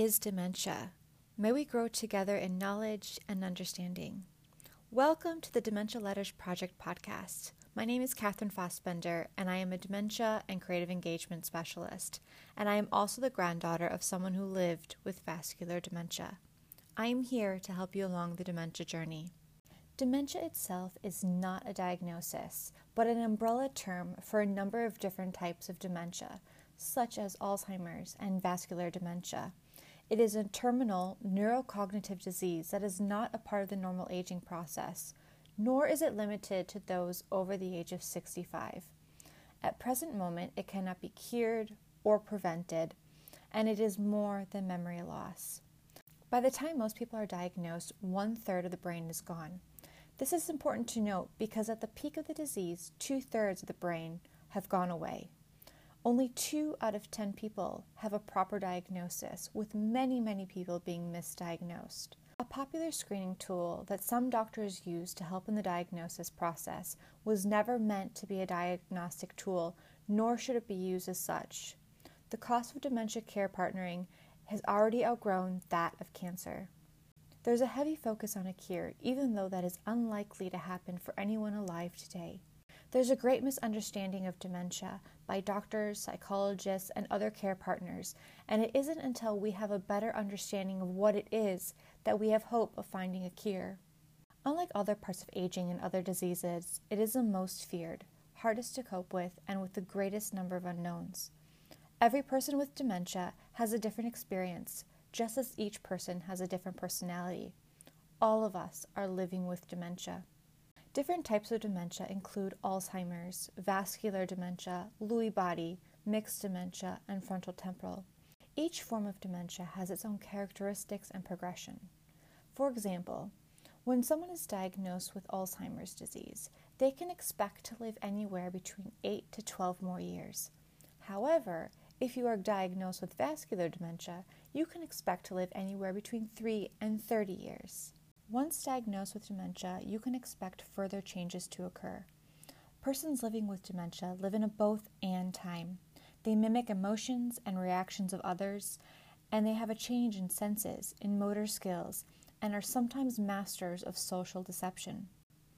is dementia? May we grow together in knowledge and understanding. Welcome to the Dementia Letters Project podcast. My name is Catherine Fassbender, and I am a dementia and creative engagement specialist, and I am also the granddaughter of someone who lived with vascular dementia. I am here to help you along the dementia journey. Dementia itself is not a diagnosis, but an umbrella term for a number of different types of dementia, such as Alzheimer's and vascular dementia. It is a terminal neurocognitive disease that is not a part of the normal aging process, nor is it limited to those over the age of 65. At present moment, it cannot be cured or prevented, and it is more than memory loss. By the time most people are diagnosed, one third of the brain is gone. This is important to note because at the peak of the disease, two thirds of the brain have gone away. Only two out of 10 people have a proper diagnosis, with many, many people being misdiagnosed. A popular screening tool that some doctors use to help in the diagnosis process was never meant to be a diagnostic tool, nor should it be used as such. The cost of dementia care partnering has already outgrown that of cancer. There's a heavy focus on a cure, even though that is unlikely to happen for anyone alive today. There's a great misunderstanding of dementia by doctors, psychologists, and other care partners, and it isn't until we have a better understanding of what it is that we have hope of finding a cure. Unlike other parts of aging and other diseases, it is the most feared, hardest to cope with, and with the greatest number of unknowns. Every person with dementia has a different experience, just as each person has a different personality. All of us are living with dementia. Different types of dementia include Alzheimer's, vascular dementia, Lewy body, mixed dementia, and frontal temporal. Each form of dementia has its own characteristics and progression. For example, when someone is diagnosed with Alzheimer's disease, they can expect to live anywhere between 8 to 12 more years. However, if you are diagnosed with vascular dementia, you can expect to live anywhere between 3 and 30 years. Once diagnosed with dementia, you can expect further changes to occur. Persons living with dementia live in a both and time. They mimic emotions and reactions of others, and they have a change in senses, in motor skills, and are sometimes masters of social deception.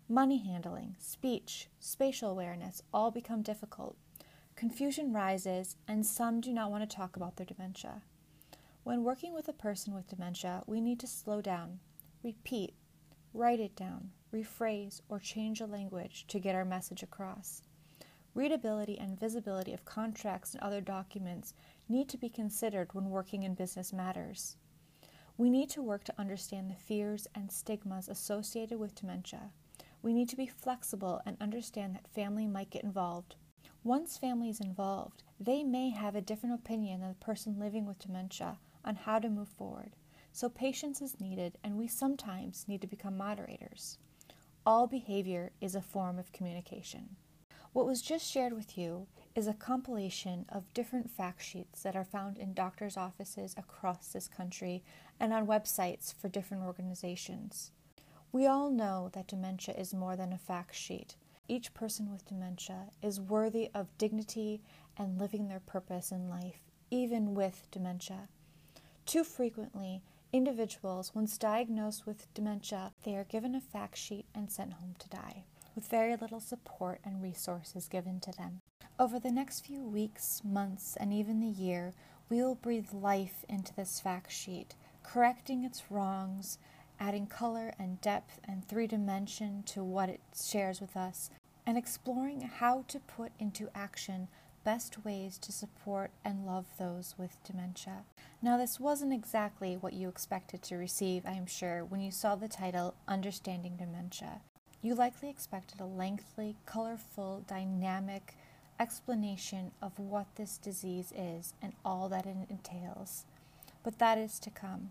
Money handling, speech, spatial awareness all become difficult. Confusion rises, and some do not want to talk about their dementia. When working with a person with dementia, we need to slow down, repeat, write it down, rephrase, or change a language to get our message across. Readability and visibility of contracts and other documents need to be considered when working in business matters. We need to work to understand the fears and stigmas associated with dementia. We need to be flexible and understand that family might get involved. Once family is involved, they may have a different opinion than the person living with dementia on how to move forward so patience is needed, and we sometimes need to become moderators. All behavior is a form of communication. What was just shared with you is a compilation of different fact sheets that are found in doctors' offices across this country and on websites for different organizations. We all know that dementia is more than a fact sheet. Each person with dementia is worthy of dignity and living their purpose in life, even with dementia. Too frequently, Individuals, once diagnosed with dementia, they are given a fact sheet and sent home to die, with very little support and resources given to them. Over the next few weeks, months, and even the year, we will breathe life into this fact sheet, correcting its wrongs, adding color and depth and three dimension to what it shares with us, and exploring how to put into action best ways to support and love those with dementia. Now, this wasn't exactly what you expected to receive, I am sure, when you saw the title Understanding Dementia. You likely expected a lengthy, colorful, dynamic explanation of what this disease is and all that it entails. But that is to come.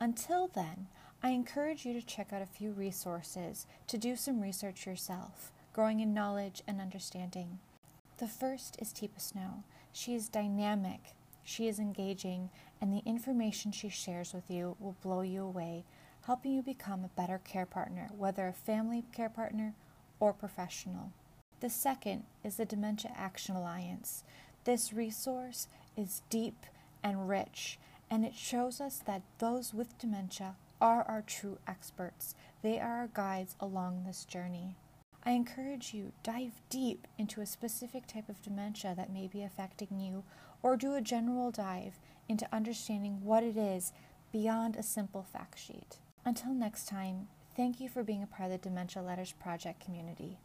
Until then, I encourage you to check out a few resources to do some research yourself, growing in knowledge and understanding. The first is Teepa Snow. She is dynamic, she is engaging, and the information she shares with you will blow you away, helping you become a better care partner, whether a family care partner or professional. The second is the Dementia Action Alliance. This resource is deep and rich, and it shows us that those with dementia are our true experts. They are our guides along this journey. I encourage you dive deep into a specific type of dementia that may be affecting you or do a general dive into understanding what it is beyond a simple fact sheet. Until next time, thank you for being a part of the Dementia Letters Project community.